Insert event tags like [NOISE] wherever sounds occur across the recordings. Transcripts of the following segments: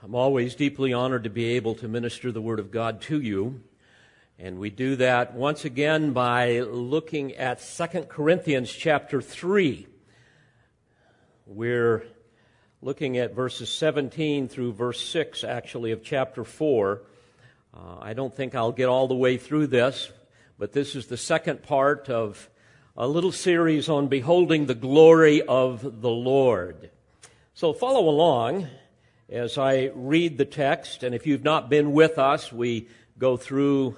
I'm always deeply honored to be able to minister the Word of God to you. And we do that once again by looking at 2 Corinthians chapter 3. We're looking at verses 17 through verse 6, actually, of chapter 4. Uh, I don't think I'll get all the way through this, but this is the second part of a little series on beholding the glory of the Lord. So follow along as I read the text. And if you've not been with us, we go through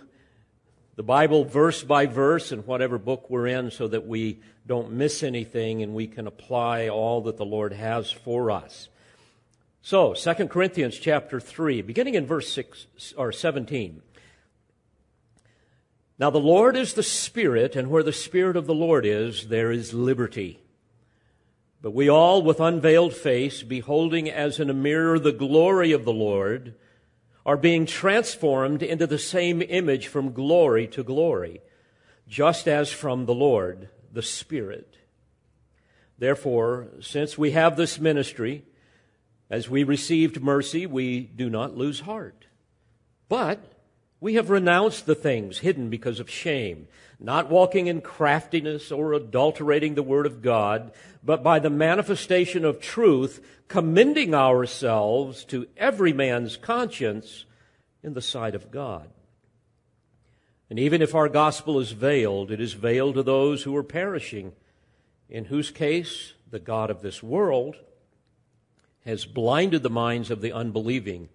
the Bible verse by verse in whatever book we're in so that we don't miss anything and we can apply all that the Lord has for us. So, 2 Corinthians chapter 3, beginning in verse 6 or 17. Now the Lord is the Spirit, and where the Spirit of the Lord is, there is liberty. But we all, with unveiled face, beholding as in a mirror the glory of the Lord, are being transformed into the same image from glory to glory, just as from the Lord, the Spirit. Therefore, since we have this ministry, as we received mercy, we do not lose heart. But we have renounced the things hidden because of shame, not walking in craftiness or adulterating the word of God, but by the manifestation of truth, commending ourselves to every man's conscience in the sight of God. And even if our gospel is veiled, it is veiled to those who are perishing, in whose case the God of this world has blinded the minds of the unbelieving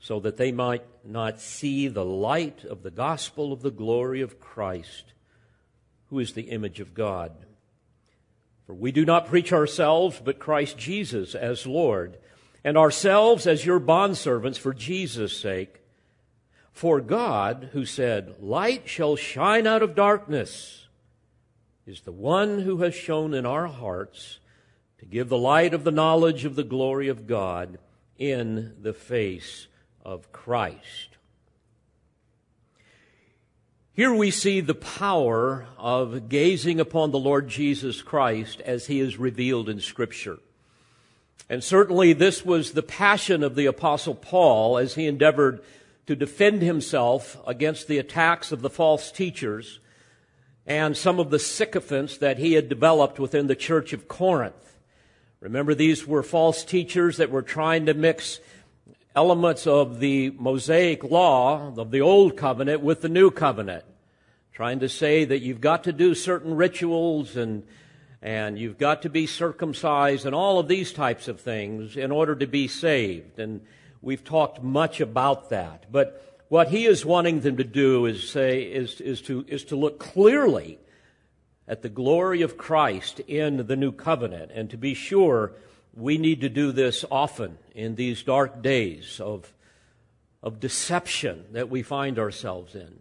so that they might not see the light of the gospel of the glory of Christ, who is the image of God. For we do not preach ourselves, but Christ Jesus as Lord, and ourselves as your bondservants for Jesus' sake. For God, who said, Light shall shine out of darkness, is the one who has shone in our hearts to give the light of the knowledge of the glory of God in the face of Christ. Here we see the power of gazing upon the Lord Jesus Christ as he is revealed in Scripture. And certainly this was the passion of the Apostle Paul as he endeavored to defend himself against the attacks of the false teachers and some of the sycophants that he had developed within the church of Corinth. Remember, these were false teachers that were trying to mix elements of the Mosaic law of the Old Covenant with the New Covenant, trying to say that you've got to do certain rituals and and you've got to be circumcised and all of these types of things in order to be saved. And we've talked much about that. But what he is wanting them to do is say is, is to is to look clearly at the glory of Christ in the new covenant and to be sure we need to do this often in these dark days of, of deception that we find ourselves in.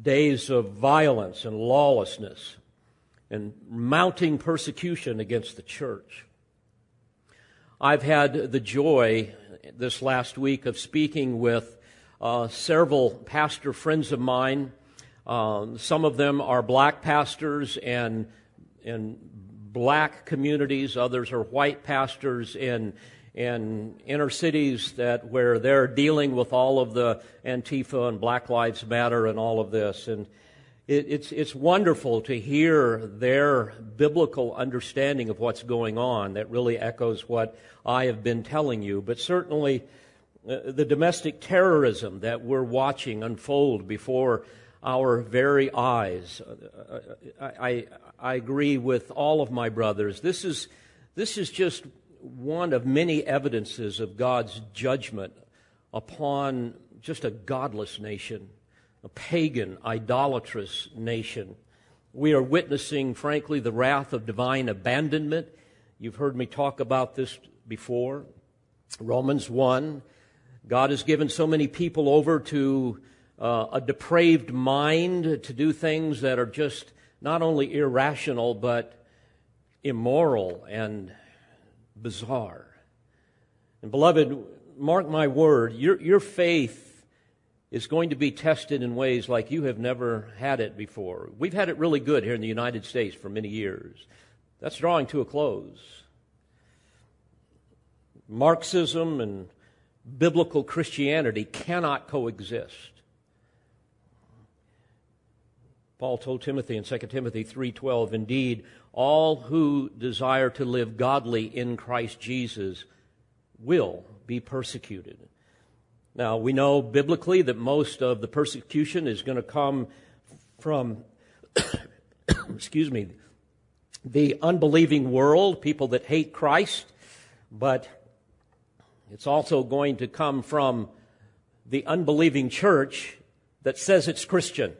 Days of violence and lawlessness and mounting persecution against the church. I've had the joy this last week of speaking with uh, several pastor friends of mine. Um, some of them are black pastors and and black communities, others are white pastors in in inner cities that where they're dealing with all of the Antifa and Black Lives Matter and all of this. And it, it's it's wonderful to hear their biblical understanding of what's going on that really echoes what I have been telling you. But certainly uh, the domestic terrorism that we're watching unfold before our very eyes. Uh, uh, I, I agree with all of my brothers. This is, this is just one of many evidences of God's judgment upon just a godless nation, a pagan, idolatrous nation. We are witnessing, frankly, the wrath of divine abandonment. You've heard me talk about this before. Romans 1. God has given so many people over to uh, a depraved mind to do things that are just not only irrational, but immoral and bizarre. And beloved, mark my word, your, your faith is going to be tested in ways like you have never had it before. We've had it really good here in the United States for many years. That's drawing to a close. Marxism and biblical Christianity cannot coexist. Paul told Timothy in 2 Timothy 3:12, "Indeed, all who desire to live godly in Christ Jesus will be persecuted." Now, we know biblically that most of the persecution is going to come from [COUGHS] excuse me, the unbelieving world, people that hate Christ, but it's also going to come from the unbelieving church that says it's Christian.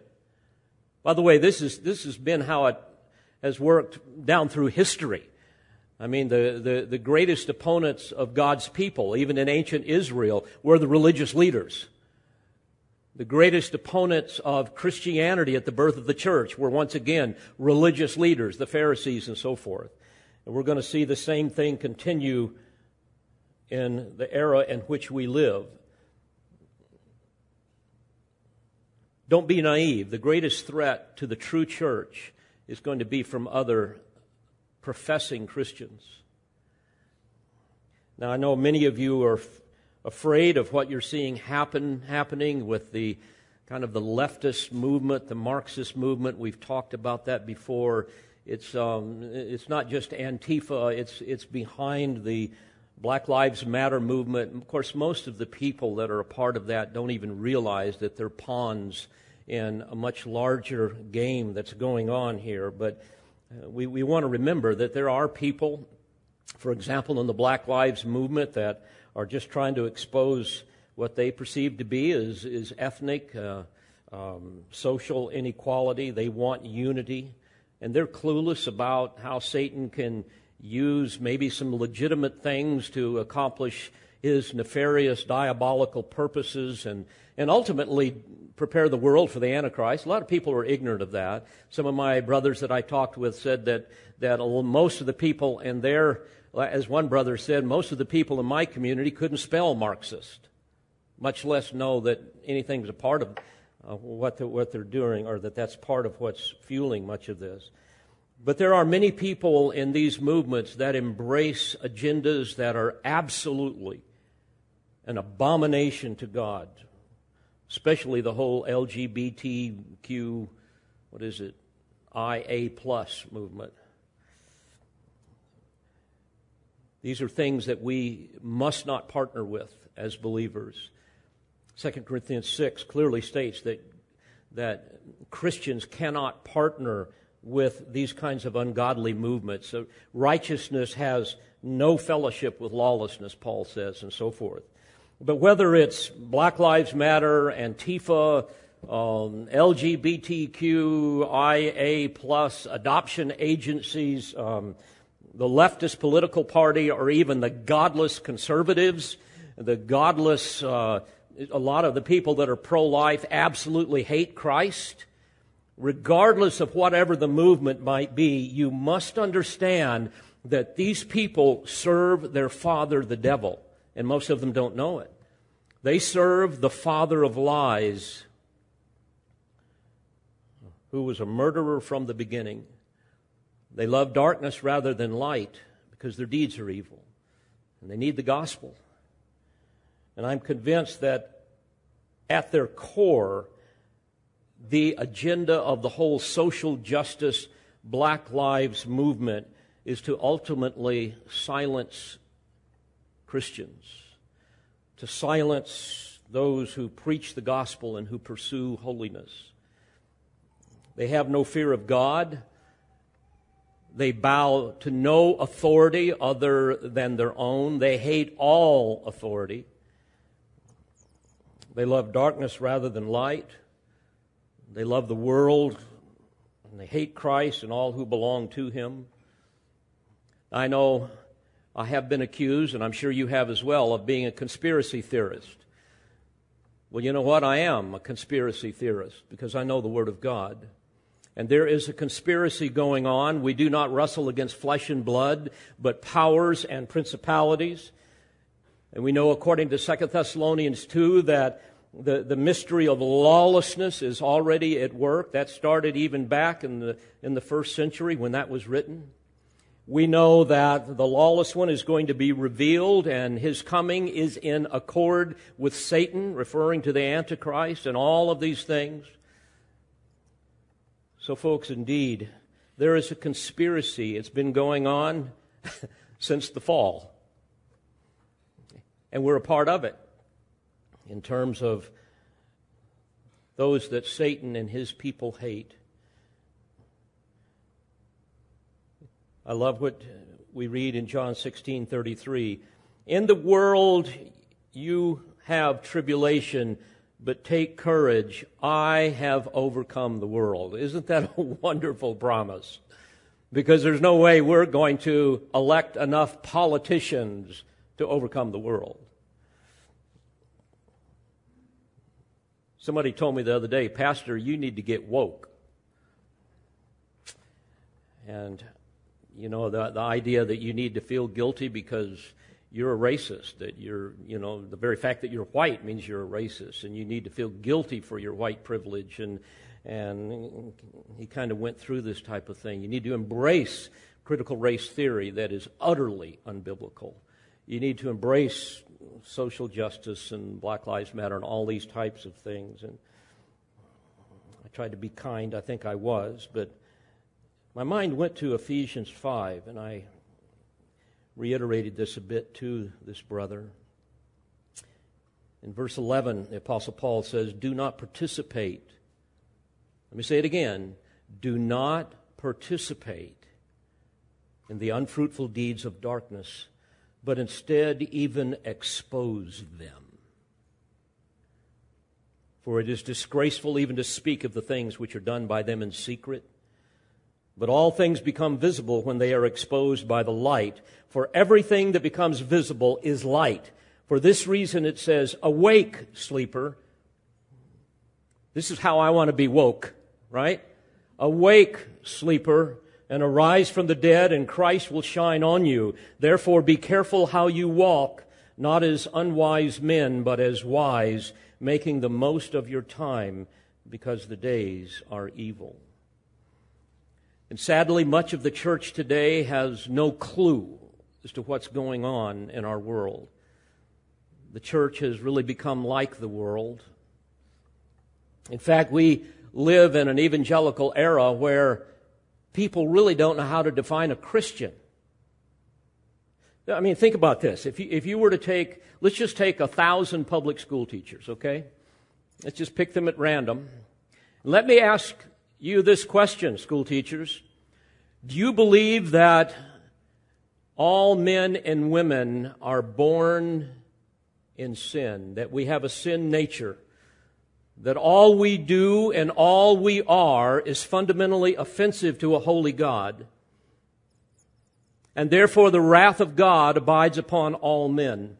By the way, this, is, this has been how it has worked down through history. I mean, the, the, the greatest opponents of God's people, even in ancient Israel, were the religious leaders. The greatest opponents of Christianity at the birth of the church were once again religious leaders, the Pharisees and so forth. And we're going to see the same thing continue in the era in which we live. Don't be naive. The greatest threat to the true church is going to be from other professing Christians. Now, I know many of you are afraid of what you're seeing happen happening with the kind of the leftist movement, the Marxist movement. We've talked about that before. It's um, it's not just Antifa. It's it's behind the Black Lives Matter movement. Of course, most of the people that are a part of that don't even realize that they're pawns in a much larger game that's going on here. But uh, we, we want to remember that there are people, for example, in the Black Lives movement that are just trying to expose what they perceive to be as, is ethnic, uh, um, social inequality. They want unity. And they're clueless about how Satan can use maybe some legitimate things to accomplish his nefarious, diabolical purposes and, and ultimately prepare the world for the Antichrist. A lot of people are ignorant of that. Some of my brothers that I talked with said that, that most of the people in their as one brother said, most of the people in my community couldn't spell Marxist, much less know that anything's a part of uh, what, the, what they're doing or that that's part of what's fueling much of this. But there are many people in these movements that embrace agendas that are absolutely an abomination to God, especially the whole LGBTQ, what is it, IA plus movement. These are things that we must not partner with as believers. 2 Corinthians 6 clearly states that, that Christians cannot partner with these kinds of ungodly movements. So righteousness has no fellowship with lawlessness, Paul says, and so forth. But whether it's Black Lives Matter, Antifa, um, LGBTQIA plus adoption agencies, um, the leftist political party or even the godless conservatives, the godless, uh, a lot of the people that are pro life absolutely hate Christ. Regardless of whatever the movement might be, you must understand that these people serve their father, the devil, and most of them don't know it. They serve the father of lies, who was a murderer from the beginning. They love darkness rather than light because their deeds are evil. And they need the gospel. And I'm convinced that at their core, the agenda of the whole social justice, Black Lives movement is to ultimately silence Christians, to silence those who preach the gospel and who pursue holiness. They have no fear of God. They bow to no authority other than their own. They hate all authority. They love darkness rather than light. They love the world and they hate Christ and all who belong to him. I know I have been accused, and I'm sure you have as well, of being a conspiracy theorist. Well, you know what? I am a conspiracy theorist because I know the Word of God and there is a conspiracy going on. We do not wrestle against flesh and blood, but powers and principalities. And we know, according to 2 Thessalonians 2, that the, the mystery of lawlessness is already at work. That started even back in the, in the first century when that was written. We know that the lawless one is going to be revealed and his coming is in accord with Satan, referring to the Antichrist and all of these things. So, folks, indeed, there is a conspiracy. It's been going on [LAUGHS] since the fall. And we're a part of it in terms of those that Satan and his people hate. I love what we read in John 16 33. In the world you have tribulation, but take courage. I have overcome the world. Isn't that a [LAUGHS] wonderful promise? Because there's no way we're going to elect enough politicians to overcome the world. Somebody told me the other day, Pastor, you need to get woke. And you know, the, the idea that you need to feel guilty because you're a racist, that you're, you know, the very fact that you're white means you're a racist, and you need to feel guilty for your white privilege. And, and he kind of went through this type of thing. You need to embrace critical race theory that is utterly unbiblical. You need to embrace social justice and Black Lives Matter and all these types of things. And I tried to be kind. I think I was, but my mind went to Ephesians 5, and I reiterated this a bit to this brother. In verse 11, the Apostle Paul says, Do not participate. Let me say it again. Do not participate in the unfruitful deeds of darkness, but instead even expose them. For it is disgraceful even to speak of the things which are done by them in secret. But all things become visible when they are exposed by the light. For everything that becomes visible is light. For this reason it says, Awake, sleeper. This is how I want to be woke, right? Awake, sleeper, and arise from the dead, and Christ will shine on you. Therefore be careful how you walk, not as unwise men, but as wise, making the most of your time, because the days are evil. And sadly, much of the church today has no clue as to what's going on in our world. The church has really become like the world. In fact, we live in an evangelical era where people really don't know how to define a Christian. I mean, think about this. If you, if you were to take, let's just take a thousand public school teachers, okay? Let's just pick them at random. Let me ask you this question, school teachers. Do you believe that all men and women are born in sin, that we have a sin nature, that all we do and all we are is fundamentally offensive to a holy God, and therefore the wrath of God abides upon all men?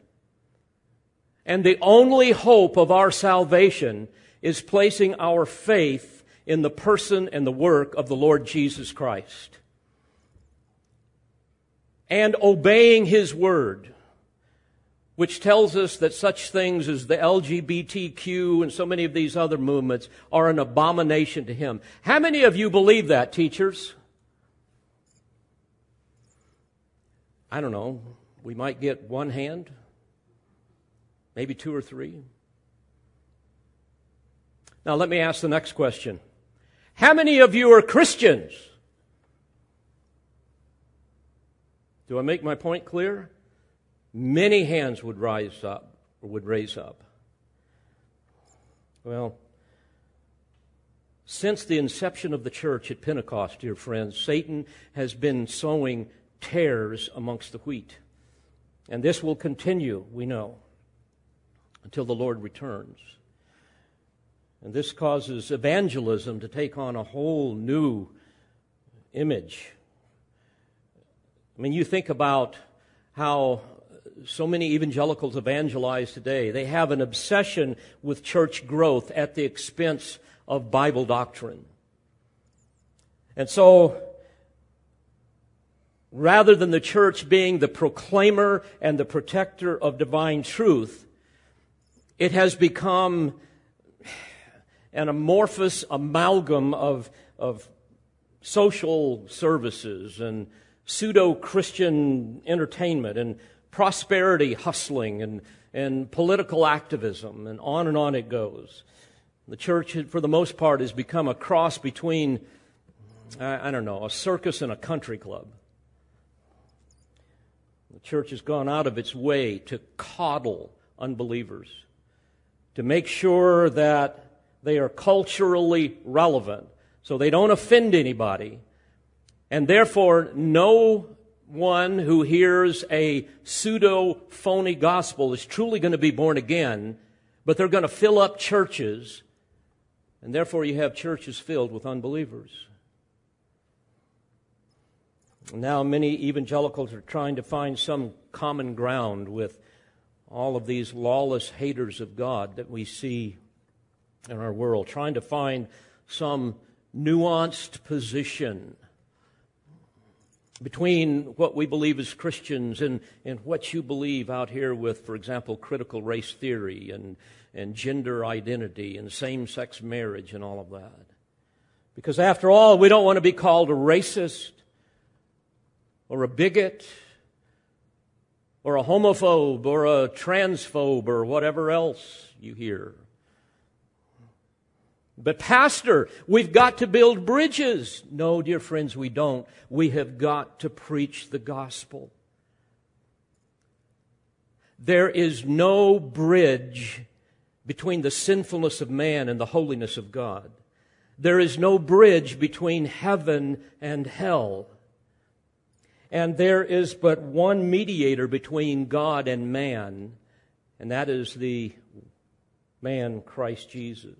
And the only hope of our salvation is placing our faith in the person and the work of the Lord Jesus Christ. And obeying His word, which tells us that such things as the LGBTQ and so many of these other movements are an abomination to Him. How many of you believe that, teachers? I don't know. We might get one hand, maybe two or three. Now, let me ask the next question how many of you are Christians? Do I make my point clear? Many hands would rise up would raise up. Well, since the inception of the church at Pentecost, dear friends, Satan has been sowing tares amongst the wheat. And this will continue, we know, until the Lord returns. And this causes evangelism to take on a whole new image. I mean, you think about how so many evangelicals evangelize today. They have an obsession with church growth at the expense of Bible doctrine. And so, rather than the church being the proclaimer and the protector of divine truth, it has become an amorphous amalgam of, of social services and pseudo Christian entertainment and prosperity hustling and, and political activism, and on and on it goes. The church, for the most part, has become a cross between, I don't know, a circus and a country club. The church has gone out of its way to coddle unbelievers, to make sure that they are culturally relevant so they don't offend anybody. And therefore, no one who hears a pseudo phony gospel is truly going to be born again, but they're going to fill up churches, and therefore you have churches filled with unbelievers. Now, many evangelicals are trying to find some common ground with all of these lawless haters of God that we see in our world, trying to find some nuanced position between what we believe as Christians and, and what you believe out here with, for example, critical race theory and, and gender identity and same sex marriage and all of that. Because after all, we don't want to be called a racist or a bigot or a homophobe or a transphobe or whatever else you hear. But, Pastor, we've got to build bridges. No, dear friends, we don't. We have got to preach the gospel. There is no bridge between the sinfulness of man and the holiness of God. There is no bridge between heaven and hell. And there is but one mediator between God and man, and that is the man, Christ Jesus.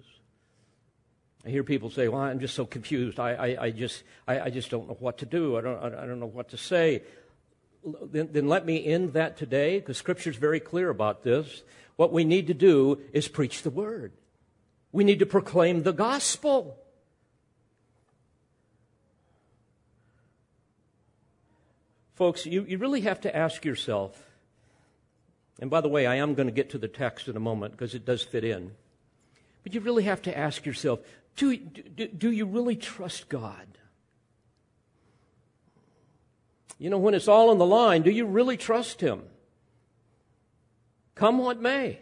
I hear people say, "Well, I'm just so confused. I, I, I just, I, I, just don't know what to do. I don't, I don't know what to say." Then, then let me end that today, because Scripture is very clear about this. What we need to do is preach the word. We need to proclaim the gospel. Folks, you, you really have to ask yourself, and by the way, I am going to get to the text in a moment because it does fit in. But you really have to ask yourself do, do, do you really trust God? You know, when it's all on the line, do you really trust Him? Come what may.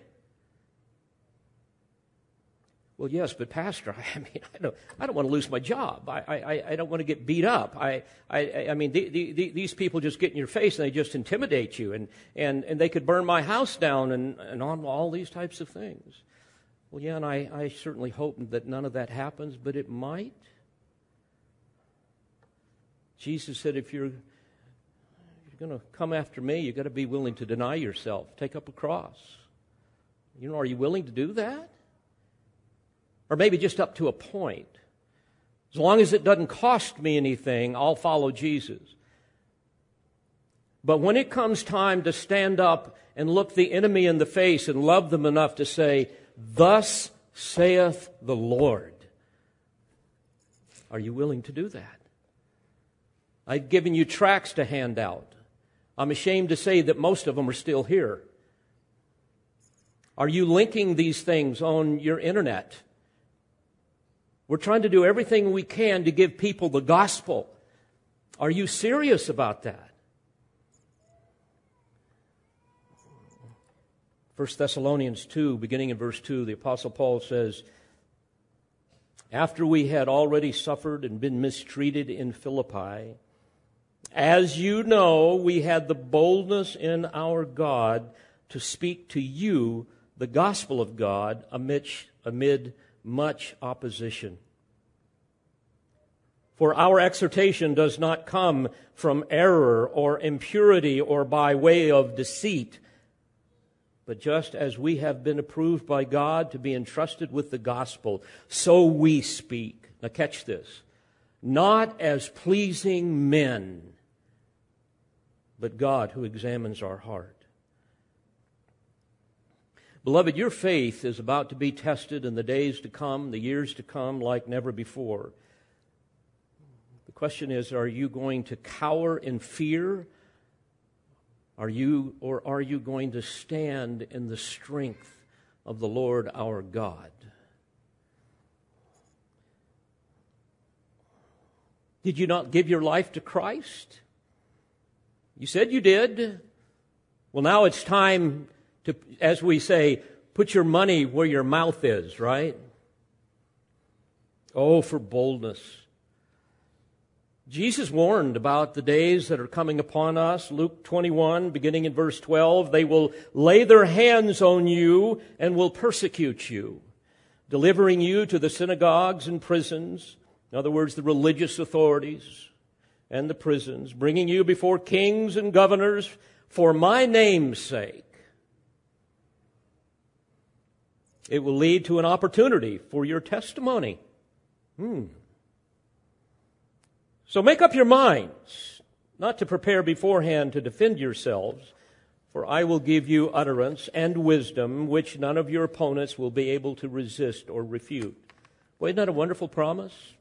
Well, yes, but Pastor, [LAUGHS] I mean, I don't, I don't want to lose my job. I, I, I don't want to get beat up. I, I, I mean, the, the, the, these people just get in your face and they just intimidate you, and, and, and they could burn my house down and, and on all these types of things. Well, yeah, and I, I certainly hope that none of that happens, but it might. Jesus said, if you're, if you're going to come after me, you've got to be willing to deny yourself, take up a cross. You know, are you willing to do that? Or maybe just up to a point. As long as it doesn't cost me anything, I'll follow Jesus. But when it comes time to stand up and look the enemy in the face and love them enough to say, Thus saith the Lord. Are you willing to do that? I've given you tracts to hand out. I'm ashamed to say that most of them are still here. Are you linking these things on your internet? We're trying to do everything we can to give people the gospel. Are you serious about that? 1 Thessalonians 2, beginning in verse 2, the Apostle Paul says, After we had already suffered and been mistreated in Philippi, as you know, we had the boldness in our God to speak to you the gospel of God amid, amid much opposition. For our exhortation does not come from error or impurity or by way of deceit but just as we have been approved by God to be entrusted with the gospel, so we speak. Now, catch this. Not as pleasing men, but God who examines our heart. Beloved, your faith is about to be tested in the days to come, the years to come, like never before. The question is are you going to cower in fear are you, or are you going to stand in the strength of the Lord our God? Did you not give your life to Christ? You said you did. Well, now it's time to, as we say, put your money where your mouth is, right? Oh, for boldness. Jesus warned about the days that are coming upon us. Luke 21, beginning in verse 12, they will lay their hands on you and will persecute you, delivering you to the synagogues and prisons. In other words, the religious authorities and the prisons, bringing you before kings and governors for my name's sake. It will lead to an opportunity for your testimony. Hmm. So make up your minds not to prepare beforehand to defend yourselves, for I will give you utterance and wisdom which none of your opponents will be able to resist or refute. Well, isn't that a wonderful promise?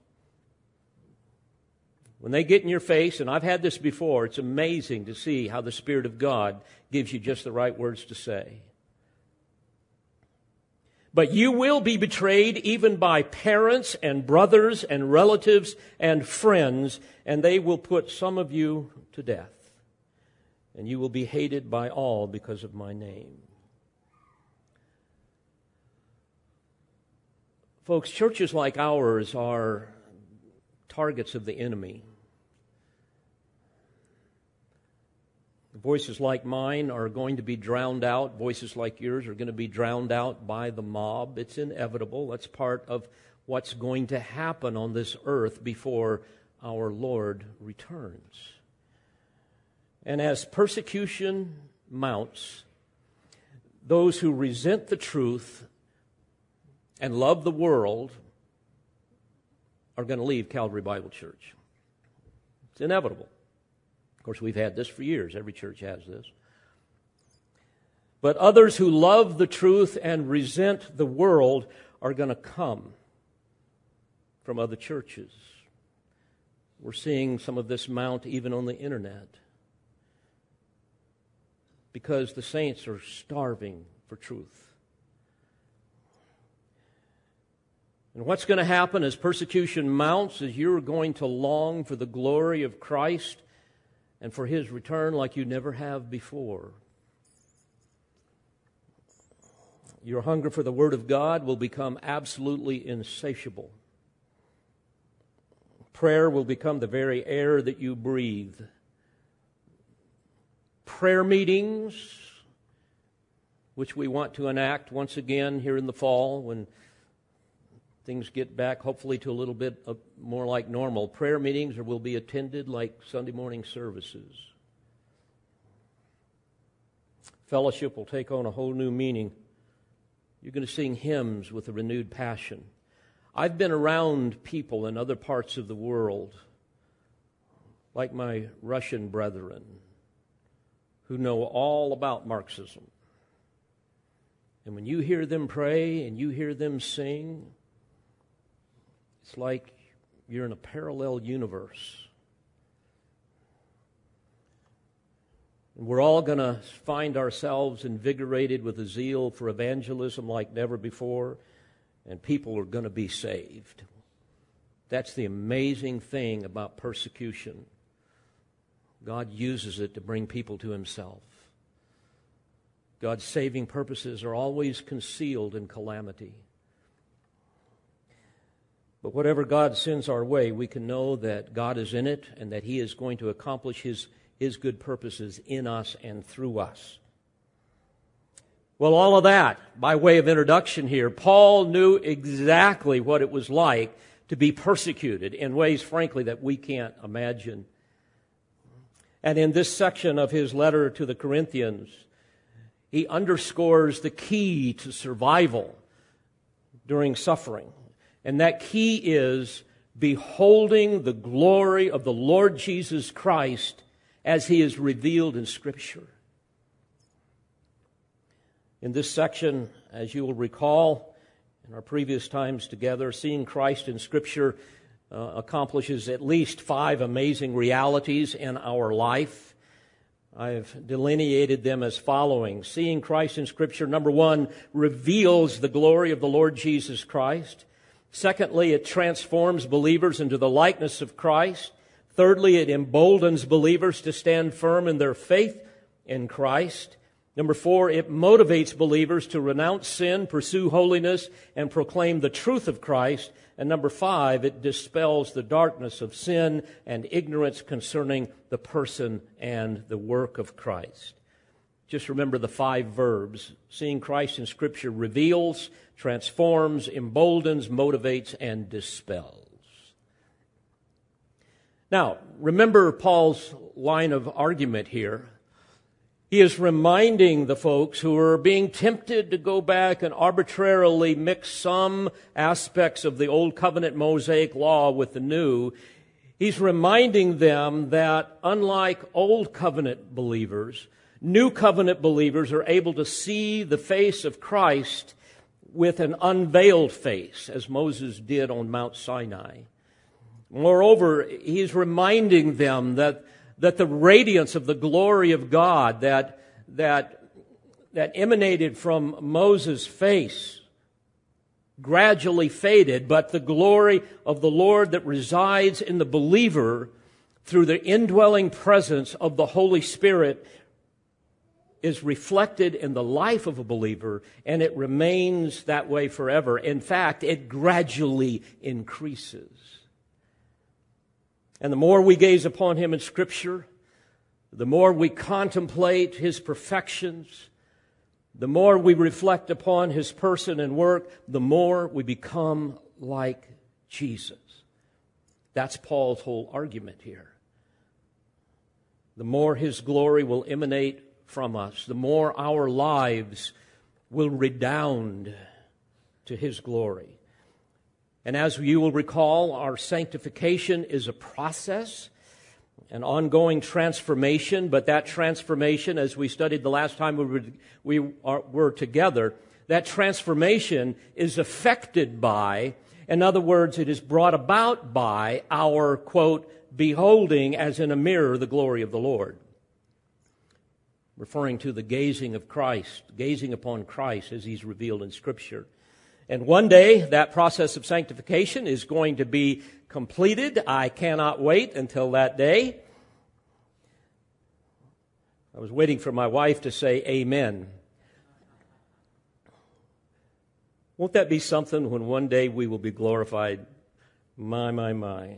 When they get in your face, and I've had this before, it's amazing to see how the Spirit of God gives you just the right words to say. But you will be betrayed even by parents and brothers and relatives and friends, and they will put some of you to death. And you will be hated by all because of my name. Folks, churches like ours are targets of the enemy. Voices like mine are going to be drowned out. Voices like yours are going to be drowned out by the mob. It's inevitable. That's part of what's going to happen on this earth before our Lord returns. And as persecution mounts, those who resent the truth and love the world are going to leave Calvary Bible Church. It's inevitable course, we've had this for years. Every church has this. But others who love the truth and resent the world are going to come from other churches. We're seeing some of this mount even on the internet because the saints are starving for truth. And what's going to happen as persecution mounts is you're going to long for the glory of Christ and for his return like you never have before. Your hunger for the Word of God will become absolutely insatiable. Prayer will become the very air that you breathe. Prayer meetings, which we want to enact once again here in the fall when things get back hopefully to a little bit more like normal. Prayer meetings will be attended like Sunday morning services. Fellowship will take on a whole new meaning. You're going to sing hymns with a renewed passion. I've been around people in other parts of the world, like my Russian brethren, who know all about Marxism. And when you hear them pray and you hear them sing, it's like you're in a parallel universe. We're all going to find ourselves invigorated with a zeal for evangelism like never before, and people are going to be saved. That's the amazing thing about persecution. God uses it to bring people to Himself. God's saving purposes are always concealed in calamity. But whatever God sends our way, we can know that God is in it and that He is going to accomplish His, His good purposes in us and through us. Well, all of that, by way of introduction here, Paul knew exactly what it was like to be persecuted in ways, frankly, that we can't imagine. And in this section of his letter to the Corinthians, he underscores the key to survival during suffering. And that key is beholding the glory of the Lord Jesus Christ as he is revealed in Scripture. In this section, as you will recall in our previous times together, seeing Christ in Scripture uh, accomplishes at least five amazing realities in our life. I've delineated them as following. Seeing Christ in Scripture, number one, reveals the glory of the Lord Jesus Christ. Secondly, it transforms believers into the likeness of Christ. Thirdly, it emboldens believers to stand firm in their faith in Christ. Number four, it motivates believers to renounce sin, pursue holiness, and proclaim the truth of Christ. And number five, it dispels the darkness of sin and ignorance concerning the person and the work of Christ. Just remember the five verbs. Seeing Christ in Scripture reveals, transforms, emboldens, motivates, and dispels. Now, remember Paul's line of argument here. He is reminding the folks who are being tempted to go back and arbitrarily mix some aspects of the Old Covenant Mosaic law with the New. He's reminding them that unlike Old Covenant believers, New Covenant believers are able to see the face of Christ with an unveiled face, as Moses did on Mount Sinai. Moreover, he's reminding them that that the radiance of the glory of God that, that, that emanated from Moses' face gradually faded, but the glory of the Lord that resides in the believer through the indwelling presence of the Holy Spirit is reflected in the life of a believer and it remains that way forever. In fact, it gradually increases. And the more we gaze upon him in Scripture, the more we contemplate his perfections, the more we reflect upon his person and work, the more we become like Jesus. That's Paul's whole argument here. The more his glory will emanate from us, the more our lives will redound to his glory. And as you will recall, our sanctification is a process, an ongoing transformation, but that transformation, as we studied the last time we were, we were together, that transformation is affected by, in other words, it is brought about by our, quote, beholding as in a mirror the glory of the Lord. Referring to the gazing of Christ, gazing upon Christ as he's revealed in Scripture. And one day, that process of sanctification is going to be completed. I cannot wait until that day. I was waiting for my wife to say amen. Won't that be something when one day we will be glorified? My, my, my.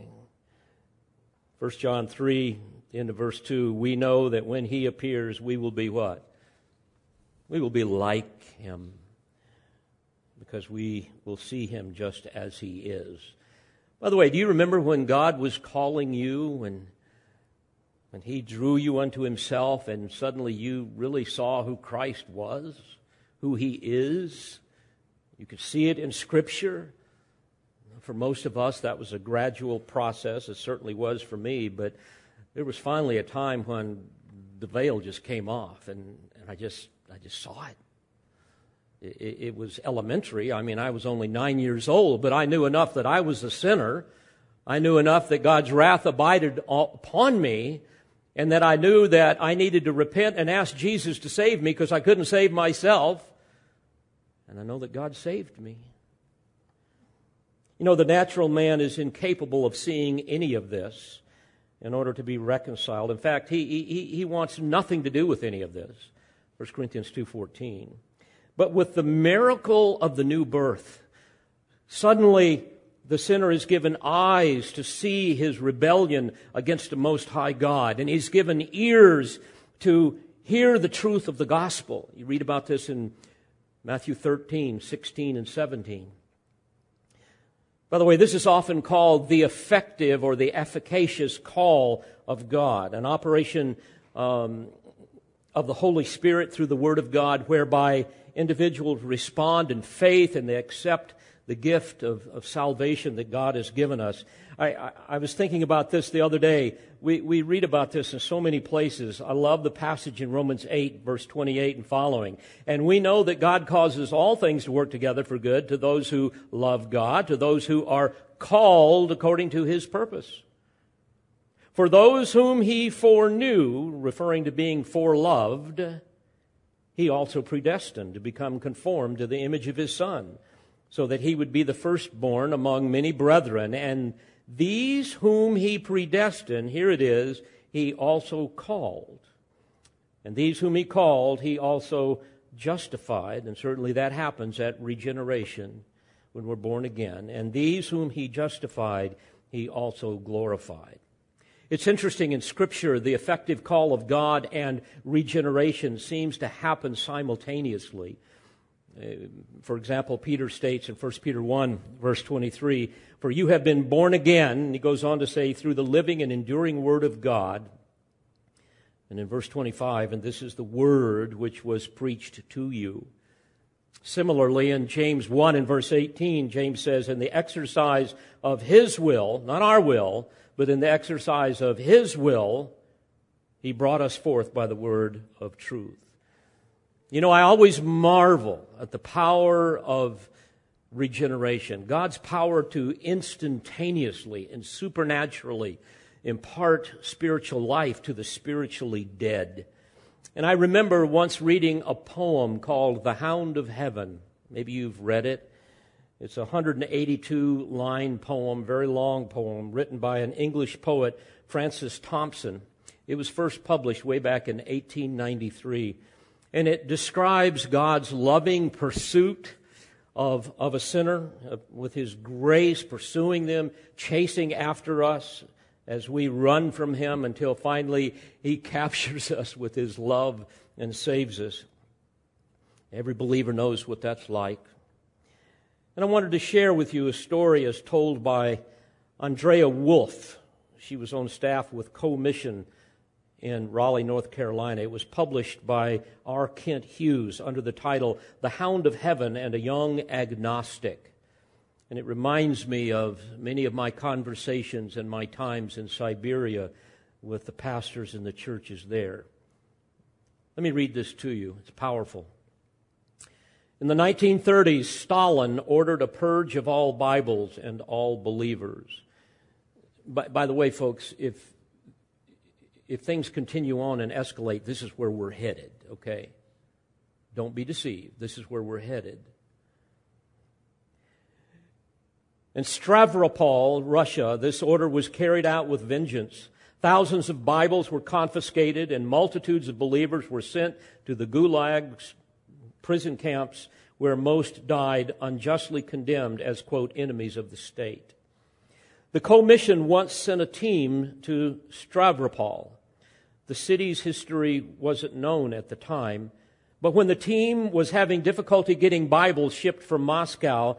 1 John 3, into verse 2, we know that when he appears, we will be what? We will be like him because we will see him just as he is. By the way, do you remember when God was calling you, when, when he drew you unto himself, and suddenly you really saw who Christ was, who he is? You could see it in Scripture. For most of us, that was a gradual process. It certainly was for me, but there was finally a time when the veil just came off, and, and I just I just saw it. It, it was elementary. I mean, I was only nine years old, but I knew enough that I was a sinner. I knew enough that God's wrath abided upon me, and that I knew that I needed to repent and ask Jesus to save me because I couldn't save myself. And I know that God saved me. You know, the natural man is incapable of seeing any of this in order to be reconciled. In fact, he, he, he wants nothing to do with any of this. 1 Corinthians 2.14. But with the miracle of the new birth, suddenly the sinner is given eyes to see his rebellion against the Most High God, and he's given ears to hear the truth of the gospel. You read about this in Matthew 13, 16, and 17. By the way, this is often called the effective or the efficacious call of God, an operation um, of the Holy Spirit through the Word of God, whereby individuals respond in faith and they accept the gift of, of salvation that God has given us. I, I, I, was thinking about this the other day. We, we read about this in so many places. I love the passage in Romans 8, verse 28 and following. And we know that God causes all things to work together for good to those who love God, to those who are called according to his purpose. For those whom he foreknew, referring to being foreloved, he also predestined to become conformed to the image of his Son, so that he would be the firstborn among many brethren. And These whom he predestined, here it is, he also called. And these whom he called, he also justified. And certainly that happens at regeneration when we're born again. And these whom he justified, he also glorified. It's interesting in Scripture, the effective call of God and regeneration seems to happen simultaneously. Uh, for example, Peter states in 1 Peter 1, verse 23, For you have been born again, and he goes on to say, through the living and enduring Word of God. And in verse 25, and this is the Word which was preached to you. Similarly, in James 1 and verse 18, James says, In the exercise of his will, not our will, but in the exercise of his will, he brought us forth by the word of truth. You know, I always marvel at the power of regeneration, God's power to instantaneously and supernaturally impart spiritual life to the spiritually dead. And I remember once reading a poem called The Hound of Heaven. Maybe you've read it. It's a 182 line poem, very long poem, written by an English poet, Francis Thompson. It was first published way back in 1893 and it describes God's loving pursuit of, of a sinner uh, with his grace pursuing them, chasing after us as we run from him until finally he [LAUGHS] captures us with his love and saves us. Every believer knows what that's like. And I wanted to share with you a story as told by Andrea Wulf. She was on staff with Co Mission in Raleigh, North Carolina. It was published by R. Kent Hughes under the title The Hound of Heaven and a Young Agnostic. And it reminds me of many of my conversations and my times in Siberia with the pastors and the churches there. Let me read this to you. It's powerful. In the 1930s, Stalin ordered a purge of all Bibles and all believers. By, by the way, folks, if if things continue on and escalate, this is where we're headed, okay? Don't be deceived. This is where we're headed. In Stavropol, Russia, this order was carried out with vengeance. Thousands of Bibles were confiscated, and multitudes of believers were sent to the gulags, prison camps, where most died unjustly condemned as, quote, enemies of the state. The commission once sent a team to Stavropol the city's history wasn't known at the time. But when the team was having difficulty getting Bibles shipped from Moscow,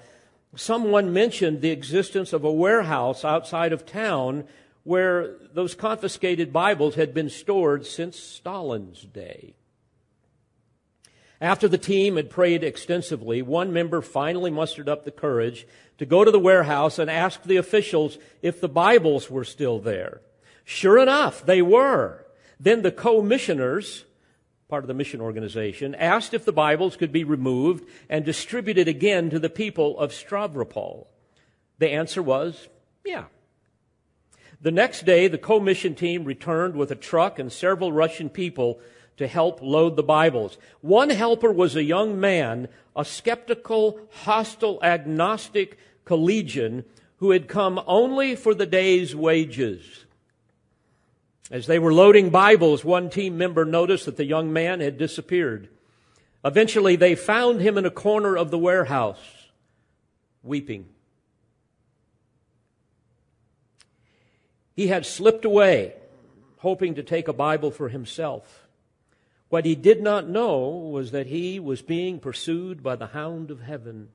someone mentioned the existence of a warehouse outside of town where those confiscated Bibles had been stored since Stalin's day. After the team had prayed extensively, one member finally mustered up the courage to go to the warehouse and ask the officials if the Bibles were still there. Sure enough, they were. Then the co-missioners, part of the mission organization, asked if the Bibles could be removed and distributed again to the people of Stavropol. The answer was, yeah. The next day, the co-mission team returned with a truck and several Russian people to help load the Bibles. One helper was a young man, a skeptical, hostile, agnostic collegian who had come only for the day's wages. As they were loading Bibles, one team member noticed that the young man had disappeared. Eventually, they found him in a corner of the warehouse, weeping. He had slipped away, hoping to take a Bible for himself. What he did not know was that he was being pursued by the hound of heaven.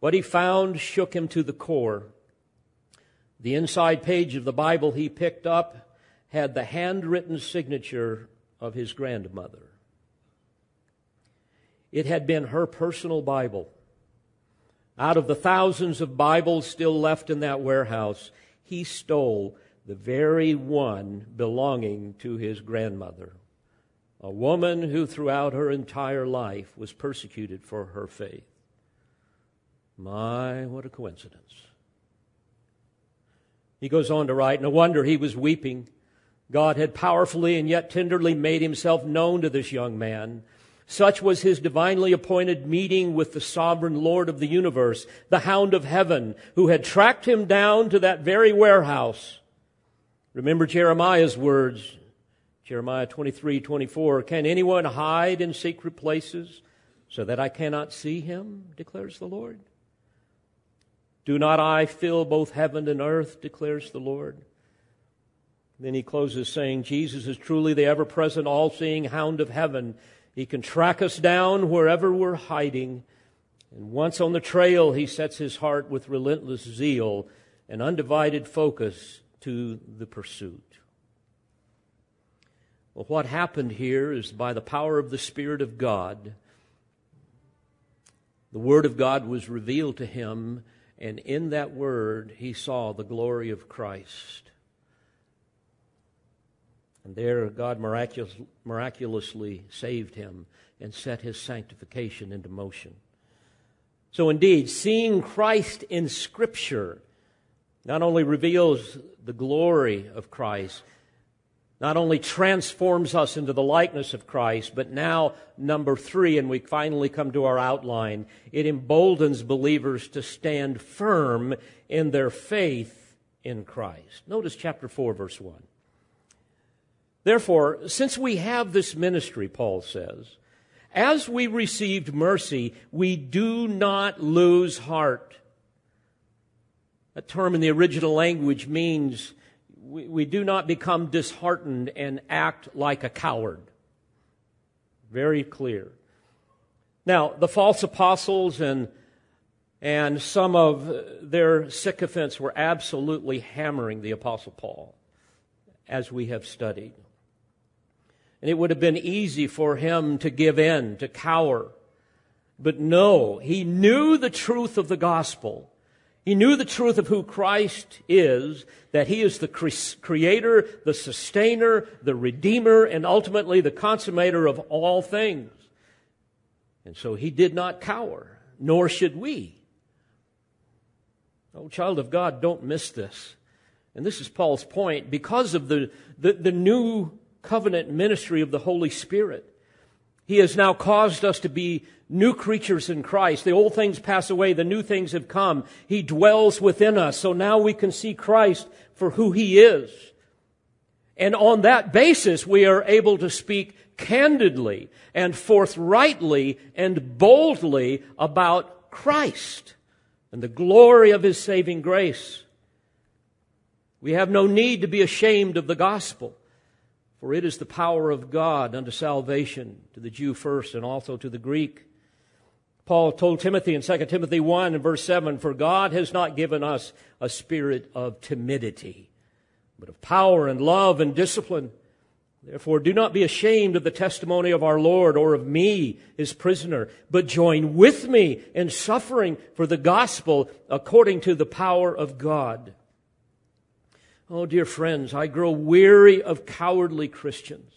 What he found shook him to the core. The inside page of the Bible he picked up had the handwritten signature of his grandmother. It had been her personal Bible. Out of the thousands of Bibles still left in that warehouse, he stole the very one belonging to his grandmother, a woman who throughout her entire life was persecuted for her faith. My, what a coincidence. He goes on to write, No wonder he was weeping. God had powerfully and yet tenderly made himself known to this young man. Such was his divinely appointed meeting with the sovereign Lord of the universe, the hound of heaven, who had tracked him down to that very warehouse. Remember Jeremiah's words, Jeremiah 23, 24. Can anyone hide in secret places so that I cannot see him? declares the Lord. Do not I fill both heaven and earth, declares the Lord. Then he closes saying, Jesus is truly the ever present, all seeing hound of heaven. He can track us down wherever we're hiding. And once on the trail, he sets his heart with relentless zeal and undivided focus to the pursuit. Well, what happened here is by the power of the Spirit of God, the Word of God was revealed to him and in that word, he saw the glory of Christ. And there, God miraculous, miraculously saved him and set his sanctification into motion. So, indeed, seeing Christ in Scripture not only reveals the glory of Christ, not only transforms us into the likeness of Christ, but now, number three, and we finally come to our outline, it emboldens believers to stand firm in their faith in Christ. Notice chapter 4, verse 1. Therefore, since we have this ministry, Paul says, as we received mercy, we do not lose heart. A term in the original language means we, we do not become disheartened and act like a coward. Very clear. Now, the false apostles and and some of their sycophants were absolutely hammering the Apostle Paul, as we have studied. And it would have been easy for him to give in, to cower. But no, he knew the truth of the gospel. He knew the truth of who Christ is, that He is the creator, the sustainer, the redeemer, and ultimately the consummator of all things. And so he did not cower, nor should we. Oh, child of God, don't miss this. And this is Paul's point. Because of the, the, the new covenant ministry of the Holy Spirit, He has now caused us to be new creatures in Christ. The old things pass away, the new things have come. He dwells within us, so now we can see Christ for who He is. And on that basis, we are able to speak candidly and forthrightly and boldly about Christ and the glory of His saving grace. We have no need to be ashamed of the gospel. For it is the power of God unto salvation to the Jew first and also to the Greek. Paul told Timothy in 2 Timothy 1 and verse 7 For God has not given us a spirit of timidity, but of power and love and discipline. Therefore, do not be ashamed of the testimony of our Lord or of me, his prisoner, but join with me in suffering for the gospel according to the power of God. Oh, dear friends, I grow weary of cowardly Christians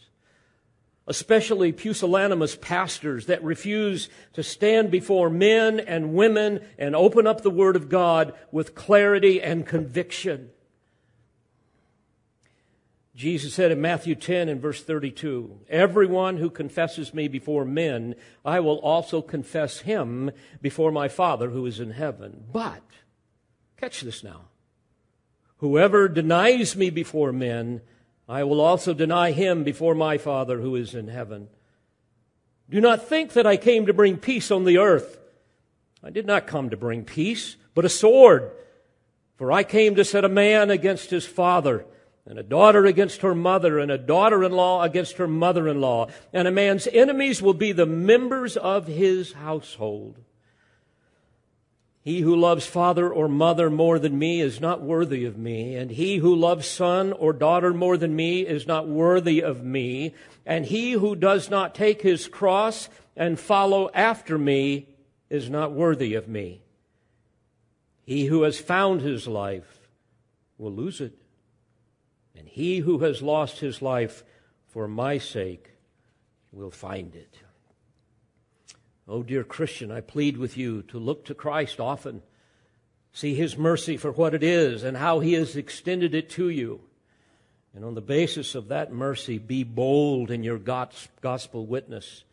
especially pusillanimous pastors that refuse to stand before men and women and open up the Word of God with clarity and conviction. Jesus said in Matthew 10 and verse 32, Everyone who confesses me before men, I will also confess him before my Father who is in heaven. But, catch this now, whoever denies me before men, I will also deny him before my Father who is in heaven. Do not think that I came to bring peace on the earth. I did not come to bring peace, but a sword. For I came to set a man against his father, and a daughter against her mother, and a daughter in law against her mother in law. And a man's enemies will be the members of his household. He who loves father or mother more than me is not worthy of me, and he who loves son or daughter more than me is not worthy of me, and he who does not take his cross and follow after me is not worthy of me. He who has found his life will lose it, and he who has lost his life for my sake will find it. Oh, dear Christian, I plead with you to look to Christ often. See His mercy for what it is and how He has extended it to you. And on the basis of that mercy, be bold in your gospel witness.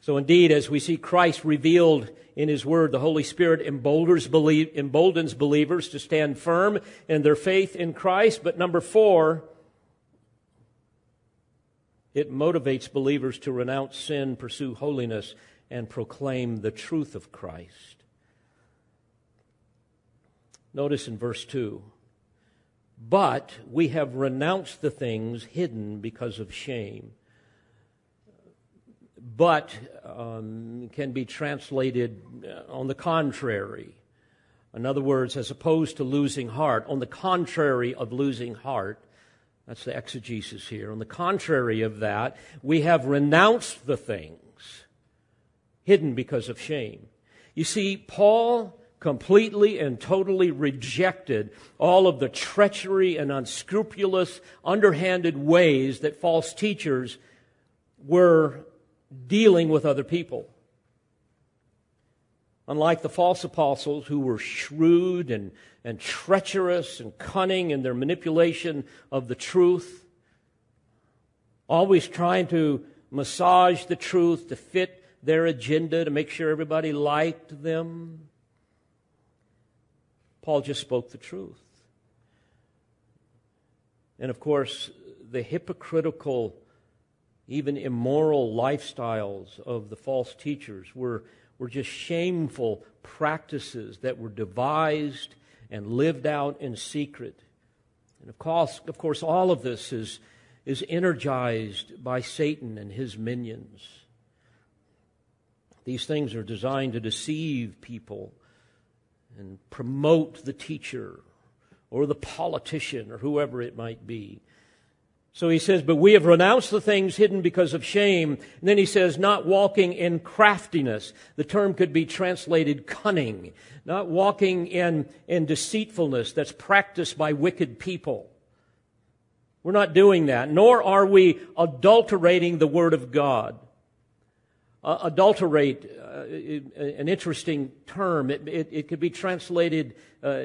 So indeed, as we see Christ revealed in His Word, the Holy Spirit emboldens, believers to stand firm in their faith in Christ. But number four, it motivates believers to renounce sin, pursue holiness, and proclaim the truth of Christ. Notice in verse 2 But we have renounced the things hidden because of shame. But um, can be translated uh, on the contrary. In other words, as opposed to losing heart, on the contrary of losing heart, that's the exegesis here. On the contrary of that, we have renounced the things hidden because of shame. You see, Paul completely and totally rejected all of the treachery and unscrupulous, underhanded ways that false teachers were dealing with other people. Unlike the false apostles who were shrewd and, and treacherous and cunning in their manipulation of the truth, always trying to massage the truth to fit their agenda to make sure everybody liked them. Paul just spoke the truth. And of course, the hypocritical, even immoral lifestyles of the false teachers were, were just shameful practices that were devised and lived out in secret. And of course, of course all of this is, is energized by Satan and his minions. These things are designed to deceive people and promote the teacher or the politician or whoever it might be. So he says, but we have renounced the things hidden because of shame. And then he says, not walking in craftiness. The term could be translated cunning. Not walking in, in deceitfulness that's practiced by wicked people. We're not doing that, nor are we adulterating the Word of God. Uh, adulterate, uh, an interesting term. It, it, it could be translated uh,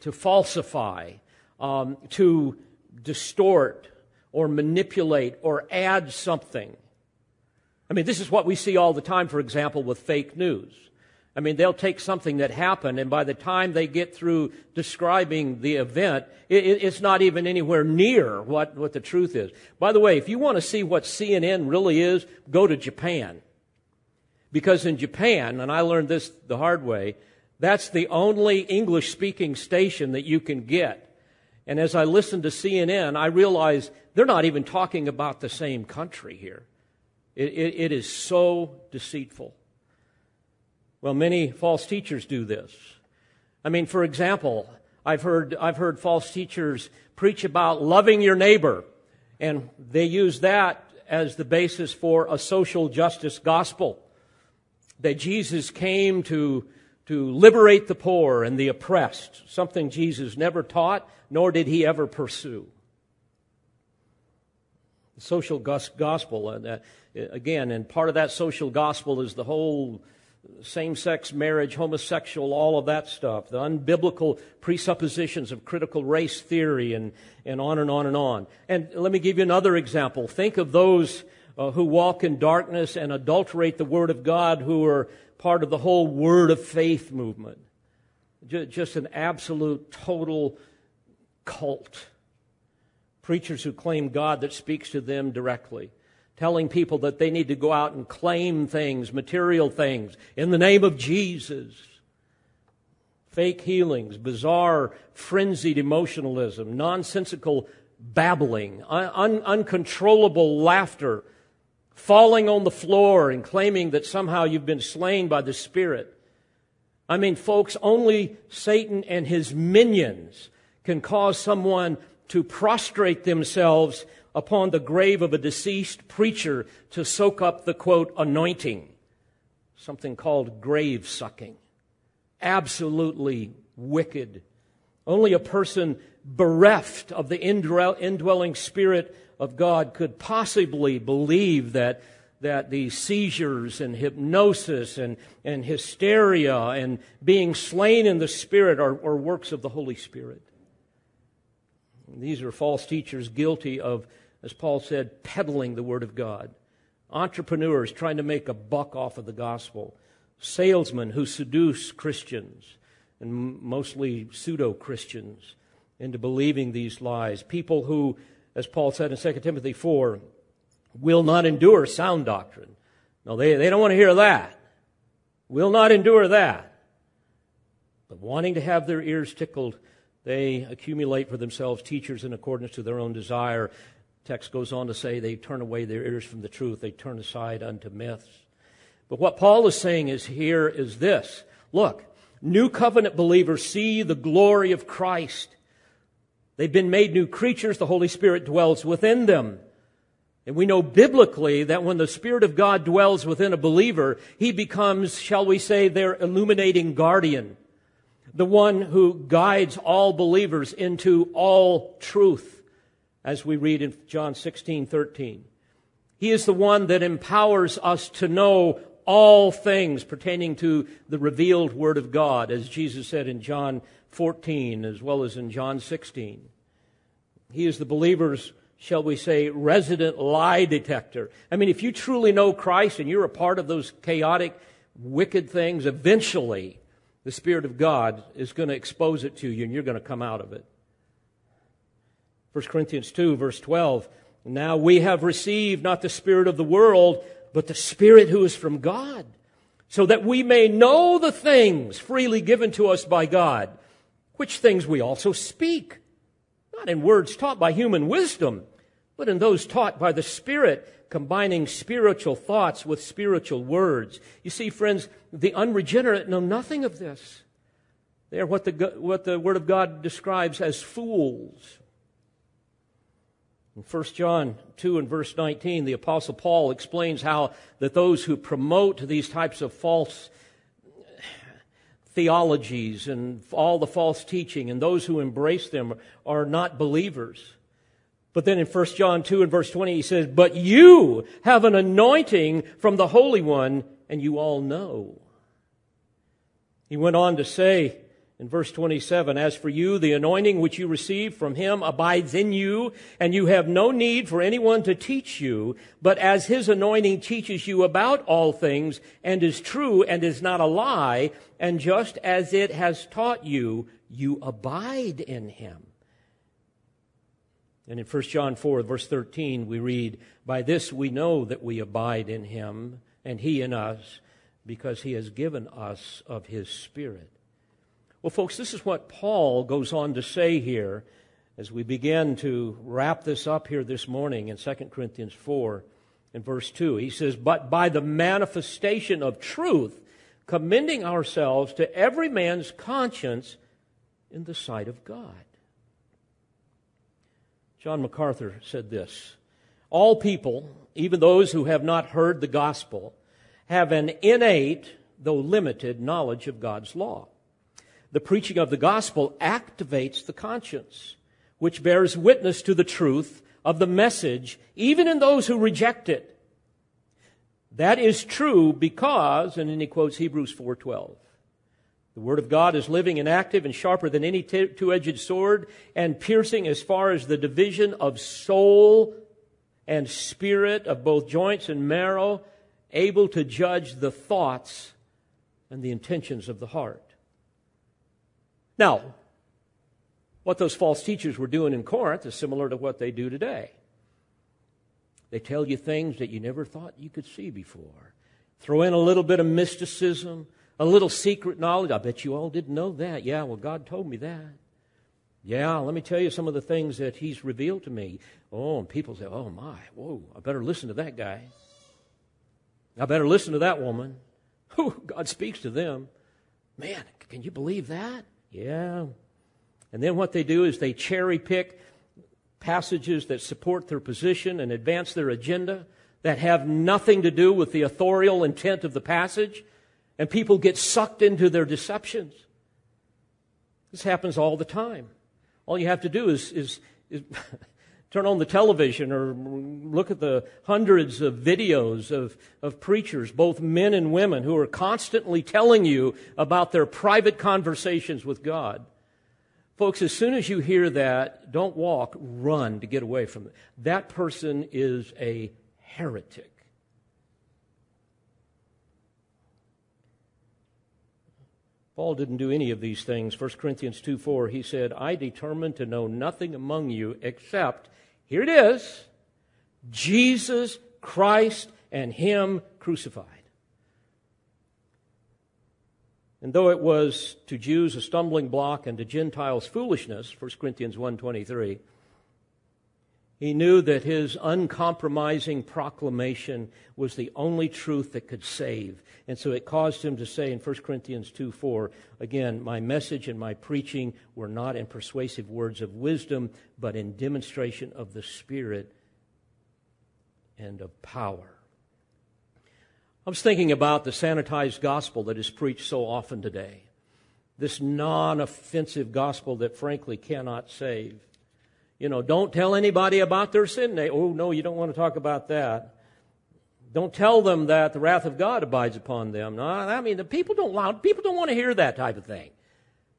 to falsify, um, to distort, or manipulate, or add something. I mean, this is what we see all the time, for example, with fake news. I mean, they'll take something that happened, and by the time they get through describing the event, it, it's not even anywhere near what, what the truth is. By the way, if you want to see what CNN really is, go to Japan. Because in Japan, and I learned this the hard way, that's the only English speaking station that you can get. And as I listened to CNN, I realized they're not even talking about the same country here. It, it, it is so deceitful. Well, many false teachers do this. I mean, for example, I've heard, I've heard false teachers preach about loving your neighbor, and they use that as the basis for a social justice gospel that Jesus came to, to liberate the poor and the oppressed, something Jesus never taught, nor did he ever pursue. The social gospel, uh, again, and part of that social gospel is the whole same sex marriage, homosexual, all of that stuff, the unbiblical presuppositions of critical race theory, and, and on and on and on. And let me give you another example. Think of those uh, who walk in darkness and adulterate the Word of God, who are part of the whole Word of Faith movement. Just an absolute, total cult. Preachers who claim God that speaks to them directly, telling people that they need to go out and claim things, material things, in the name of Jesus. Fake healings, bizarre, frenzied emotionalism, nonsensical babbling, un- uncontrollable laughter falling on the floor and claiming that somehow you've been slain by the Spirit. I mean, folks, only Satan and his minions can cause someone to prostrate themselves upon the grave of a deceased preacher to soak up the quote, anointing. Something called grave sucking. Absolutely wicked. Only a person bereft of the indwelling spirit of God could possibly believe that, that these seizures and hypnosis and, and hysteria and being slain in the Spirit are, are works of the Holy Spirit. These are false teachers guilty of, as Paul said, peddling the Word of God. entrepreneurs trying to make a buck off of the gospel, salesmen who seduce Christians, and mostly pseudo Christians, into believing these lies. People who, as Paul said in 2 Timothy 4, will not endure sound doctrine. No, they, they don't want to hear that. Will not endure that. But wanting to have their ears tickled, they accumulate for themselves teachers in accordance to their own desire. Text goes on to say they turn away their ears from the truth, they turn aside unto myths. But what Paul is saying is here is this. Look, new covenant believers see the glory of Christ. They've been made new creatures. The Holy Spirit dwells within them. And we know biblically that when the Spirit of God dwells within a believer, he becomes, shall we say, their illuminating guardian, the one who guides all believers into all truth, as we read in John 16, 13. He is the one that empowers us to know all things pertaining to the revealed Word of God, as Jesus said in John 14 as well as in John 16. He is the believer's shall we say, resident lie detector. I mean, if you truly know Christ and you're a part of those chaotic, wicked things, eventually the Spirit of God is going to expose it to you and you're going to come out of it. 1 Corinthians 2, verse 12. Now we have received not the Spirit of the world, but the Spirit who is from God, so that we may know the things freely given to us by God, which things we also speak not in words taught by human wisdom, but in those taught by the Spirit, combining spiritual thoughts with spiritual words. You see, friends, the unregenerate know nothing of this. They are what the, what the Word of God describes as fools. In 1 John 2 and verse 19, the Apostle Paul explains how that those who promote these types of false theologies and all the false teaching, and those who embrace them are not believers. But then in 1 John 2 and verse 20, he says, But you have an anointing from the Holy One, and you all know. He went on to say, in verse 27, as for you, the anointing which you received from him abides in you, and you have no need for anyone to teach you, but as his anointing teaches you about all things, and is true and is not a lie, and just as it has taught you, you abide in him. And in 1 John 4, verse 13, we read, By this we know that we abide in him, and he in us, because he has given us of his Spirit. Well, folks, this is what Paul goes on to say here as we begin to wrap this up here this morning in 2 Corinthians 4 and verse 2. He says, But by the manifestation of truth, commending ourselves to every man's conscience in the sight of God. John MacArthur said this All people, even those who have not heard the gospel, have an innate, though limited, knowledge of God's law the preaching of the gospel activates the conscience, which bears witness to the truth of the message, even in those who reject it. That is true because, and then he quotes Hebrews 4:12. The word of God is living and active and sharper than any two-edged sword and piercing as far as the division of soul and spirit of both joints and marrow, able to judge the thoughts and the intentions of the heart. Now, what those false teachers were doing in Corinth is similar to what they do today. They tell you things that you never thought you could see before. Throw in a little bit of mysticism, a little secret knowledge. I bet you all didn't know that. Yeah, well, God told me that. Yeah, let me tell you some of the things that He's revealed to me. Oh, and people say, oh my, whoa, I better listen to that guy. I better listen to that woman. Whew, God speaks to them. Man, can you believe that? Yeah. And then what they do is they cherry pick passages that support their position and advance their agenda that have nothing to do with the authorial intent of the passage, and people get sucked into their deceptions. This happens all the time. All you have to do is, is, is [LAUGHS] turn on the television or look at the hundreds of videos of, of preachers, both men and women, who are constantly telling you about their private conversations with God. Folks, as soon as you hear that, don't walk, run to get away from it. That person is a heretic. Paul didn't do any of these things. 1 Corinthians 2 4, he said, I determined to know nothing among you except here it is, Jesus Christ and Him crucified. And though it was to Jews a stumbling block and to Gentiles foolishness, 1 Corinthians 1.23, he knew that his uncompromising proclamation was the only truth that could save. And so it caused him to say in 1 Corinthians 2 4, again, my message and my preaching were not in persuasive words of wisdom, but in demonstration of the Spirit and of power. I was thinking about the sanitized gospel that is preached so often today. This non offensive gospel that frankly cannot save. You know, don't tell anybody about their sin. They, oh, no, you don't want to talk about that. Don't tell them that the wrath of God abides upon them. No, I mean, the people don't, people don't want to hear that type of thing.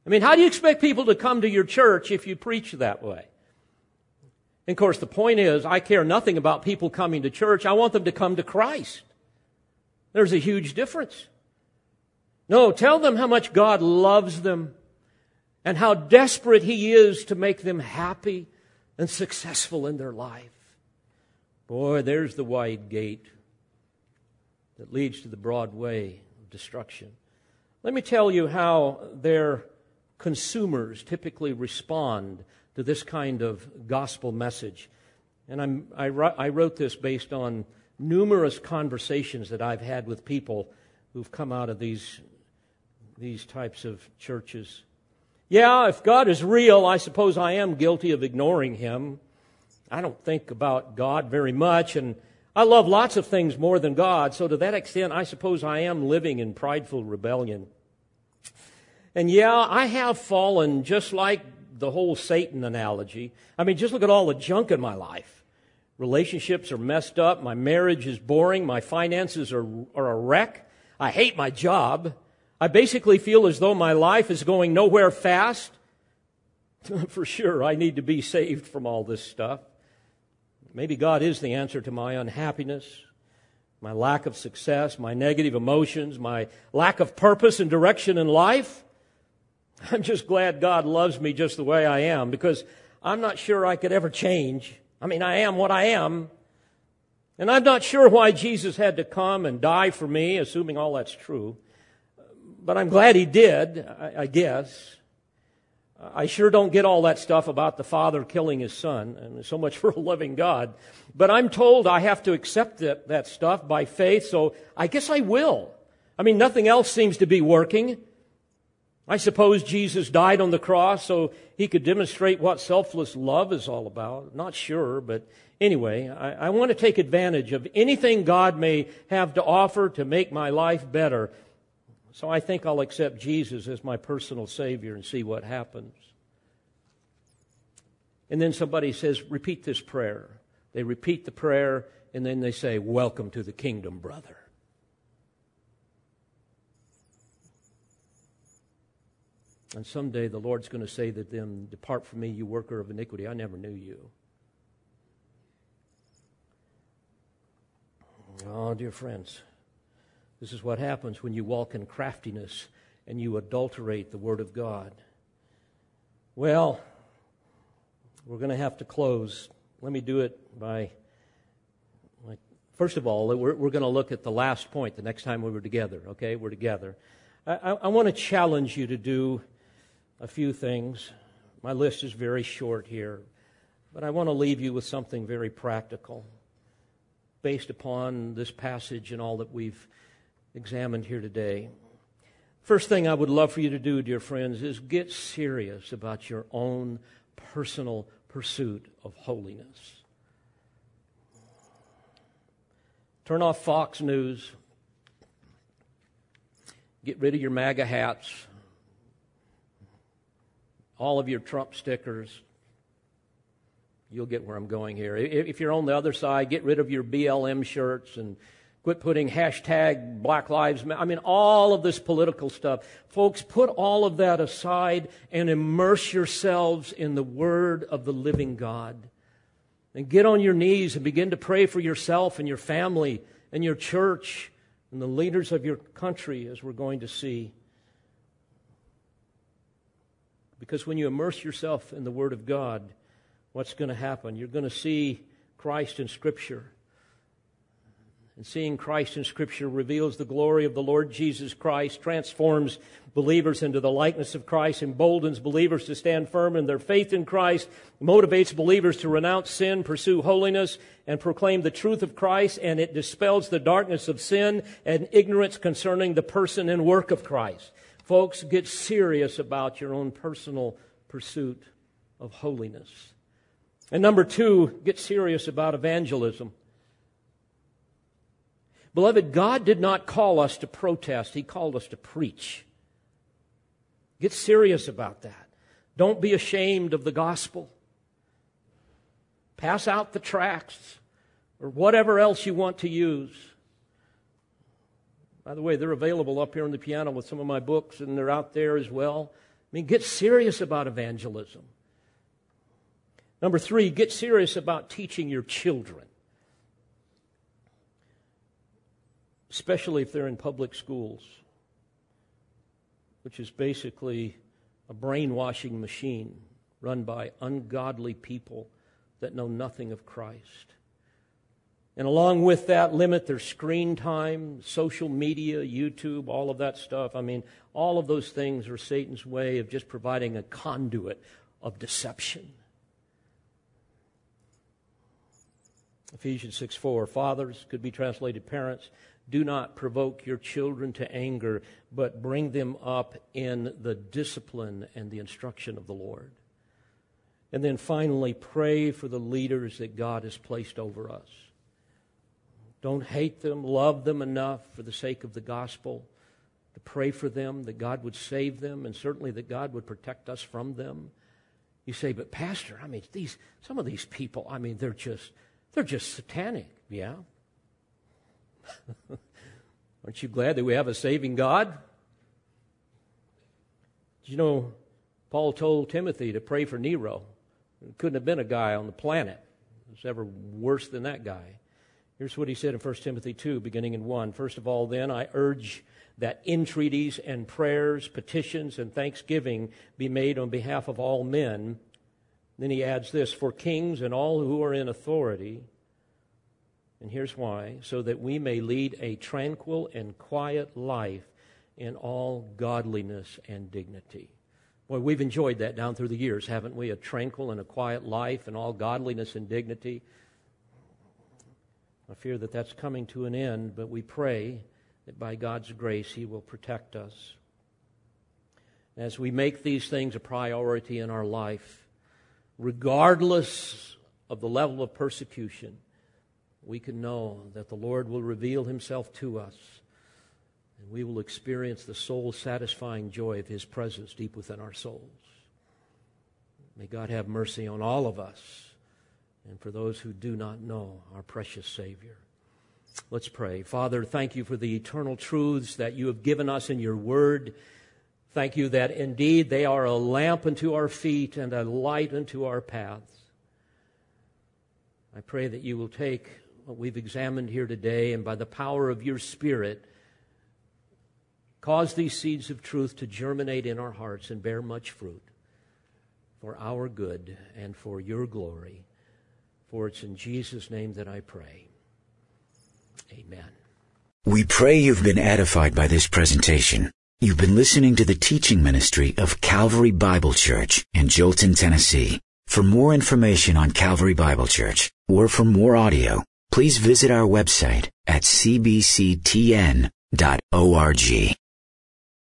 I mean, how do you expect people to come to your church if you preach that way? And of course, the point is, I care nothing about people coming to church. I want them to come to Christ. There's a huge difference. No, tell them how much God loves them and how desperate He is to make them happy and successful in their life. Boy, there's the wide gate that leads to the broad way of destruction. Let me tell you how their consumers typically respond to this kind of gospel message. And I, I wrote this based on numerous conversations that I've had with people who've come out of these, these types of churches. Yeah, if God is real, I suppose I am guilty of ignoring him. I don't think about God very much, and I love lots of things more than God, so to that extent, I suppose I am living in prideful rebellion. And yeah, I have fallen just like the whole Satan analogy. I mean, just look at all the junk in my life. Relationships are messed up. My marriage is boring. My finances are, are a wreck. I hate my job. I basically feel as though my life is going nowhere fast. [LAUGHS] For sure, I need to be saved from all this stuff. Maybe God is the answer to my unhappiness, my lack of success, my negative emotions, my lack of purpose and direction in life. [LAUGHS] I'm just glad God loves me just the way I am because I'm not sure I could ever change. I mean, I am what I am. And I'm not sure why Jesus had to come and die for me, assuming all that's true. But I'm glad he did, I, I guess. I sure don't get all that stuff about the father killing his son, and so much [LAUGHS] for a loving God. But I'm told I have to accept that, that stuff by faith, so I guess I will. I mean, nothing else seems to be working. I suppose Jesus died on the cross so he could demonstrate what selfless love is all about. Not sure, but anyway, I, I want to take advantage of anything God may have to offer to make my life better. So I think I'll accept Jesus as my personal Savior and see what happens. And then somebody says, repeat this prayer. They repeat the prayer and then they say, Welcome to the kingdom, brother. And someday the Lord's going to say to them, Depart from me, you worker of iniquity. I never knew you. Oh, dear friends. This is what happens when you walk in craftiness and you adulterate the Word of God. Well, we're going to have to close. Let me do it by. First of all, we're, we're going to look at the last point the next time we were together, okay? We're together. I, I, I want to challenge you to do a few things. My list is very short here, but I want to leave you with something very practical based upon this passage and all that we've examined here today. First thing I would love for you to do, dear friends, is get serious about your own personal pursuit of holiness. Turn off Fox News. Get rid of your MAGA hats, all of your Trump stickers. You'll get where I'm going here. If you're on the other side, get rid of your BLM shirts and Quit putting hashtag Black Lives Matter. I mean, all of this political stuff. Folks, put all of that aside and immerse yourselves in the Word of the living God. And get on your knees and begin to pray for yourself and your family and your church and the leaders of your country, as we're going to see. Because when you immerse yourself in the Word of God, what's going to happen? You're going to see Christ in Scripture. And seeing Christ in Scripture reveals the glory of the Lord Jesus Christ, transforms believers into the likeness of Christ, emboldens believers to stand firm in their faith in Christ, motivates believers to renounce sin, pursue holiness, and proclaim the truth of Christ, and it dispels the darkness of sin and ignorance concerning the person and work of Christ. Folks, get serious about your own personal pursuit of holiness. And number two, get serious about evangelism. Beloved, God did not call us to protest, He called us to preach. Get serious about that. Don't be ashamed of the gospel. Pass out the tracts or whatever else you want to use. By the way, they're available up here on the piano with some of my books, and they're out there as well. I mean, get serious about evangelism. Number three, get serious about teaching your children, especially if they're in public schools which is basically a brainwashing machine run by ungodly people that know nothing of Christ. And along with that, limit their screen time, social media, YouTube, all of that stuff. I mean, all of those things are Satan's way of just providing a conduit of deception. Ephesians 6 4, fathers could be translated parents. Do not provoke your children to anger, but bring them up in the discipline and the instruction of the Lord. And then finally, pray for the leaders that God has placed over us. Don't hate them, love them enough for the sake of the gospel to pray for them, that God would save them, and certainly that God would protect us from them. You say, but Pastor, I mean, these some of these people, I mean, they're just they're just satanic. Yeah, [LAUGHS] Aren't you glad that we have a saving God? Did you know Paul told Timothy to pray for Nero? Couldn't have been a guy on the planet who's ever worse than that guy. Here's what he said in 1 Timothy 2, beginning in 1. First of all, then, I urge that entreaties and prayers, petitions, and thanksgiving be made on behalf of all men. Then he adds this for kings and all who are in authority and here's why so that we may lead a tranquil and quiet life in all godliness and dignity. Boy, we've enjoyed that down through the years, haven't we? A tranquil and a quiet life in all godliness and dignity. I fear that that's coming to an end, but we pray that by God's grace He will protect us. As we make these things a priority in our life, regardless of the level of persecution, we can know that the Lord will reveal himself to us and we will experience the soul satisfying joy of his presence deep within our souls. May God have mercy on all of us and for those who do not know our precious Savior. Let's pray. Father, thank you for the eternal truths that you have given us in your word. Thank you that indeed they are a lamp unto our feet and a light unto our paths. I pray that you will take what we've examined here today, and by the power of your Spirit, cause these seeds of truth to germinate in our hearts and bear much fruit for our good and for your glory. For it's in Jesus' name that I pray. Amen. We pray you've been edified by this presentation. You've been listening to the teaching ministry of Calvary Bible Church in Joelton, Tennessee. For more information on Calvary Bible Church or for more audio, please visit our website at cbctn.org.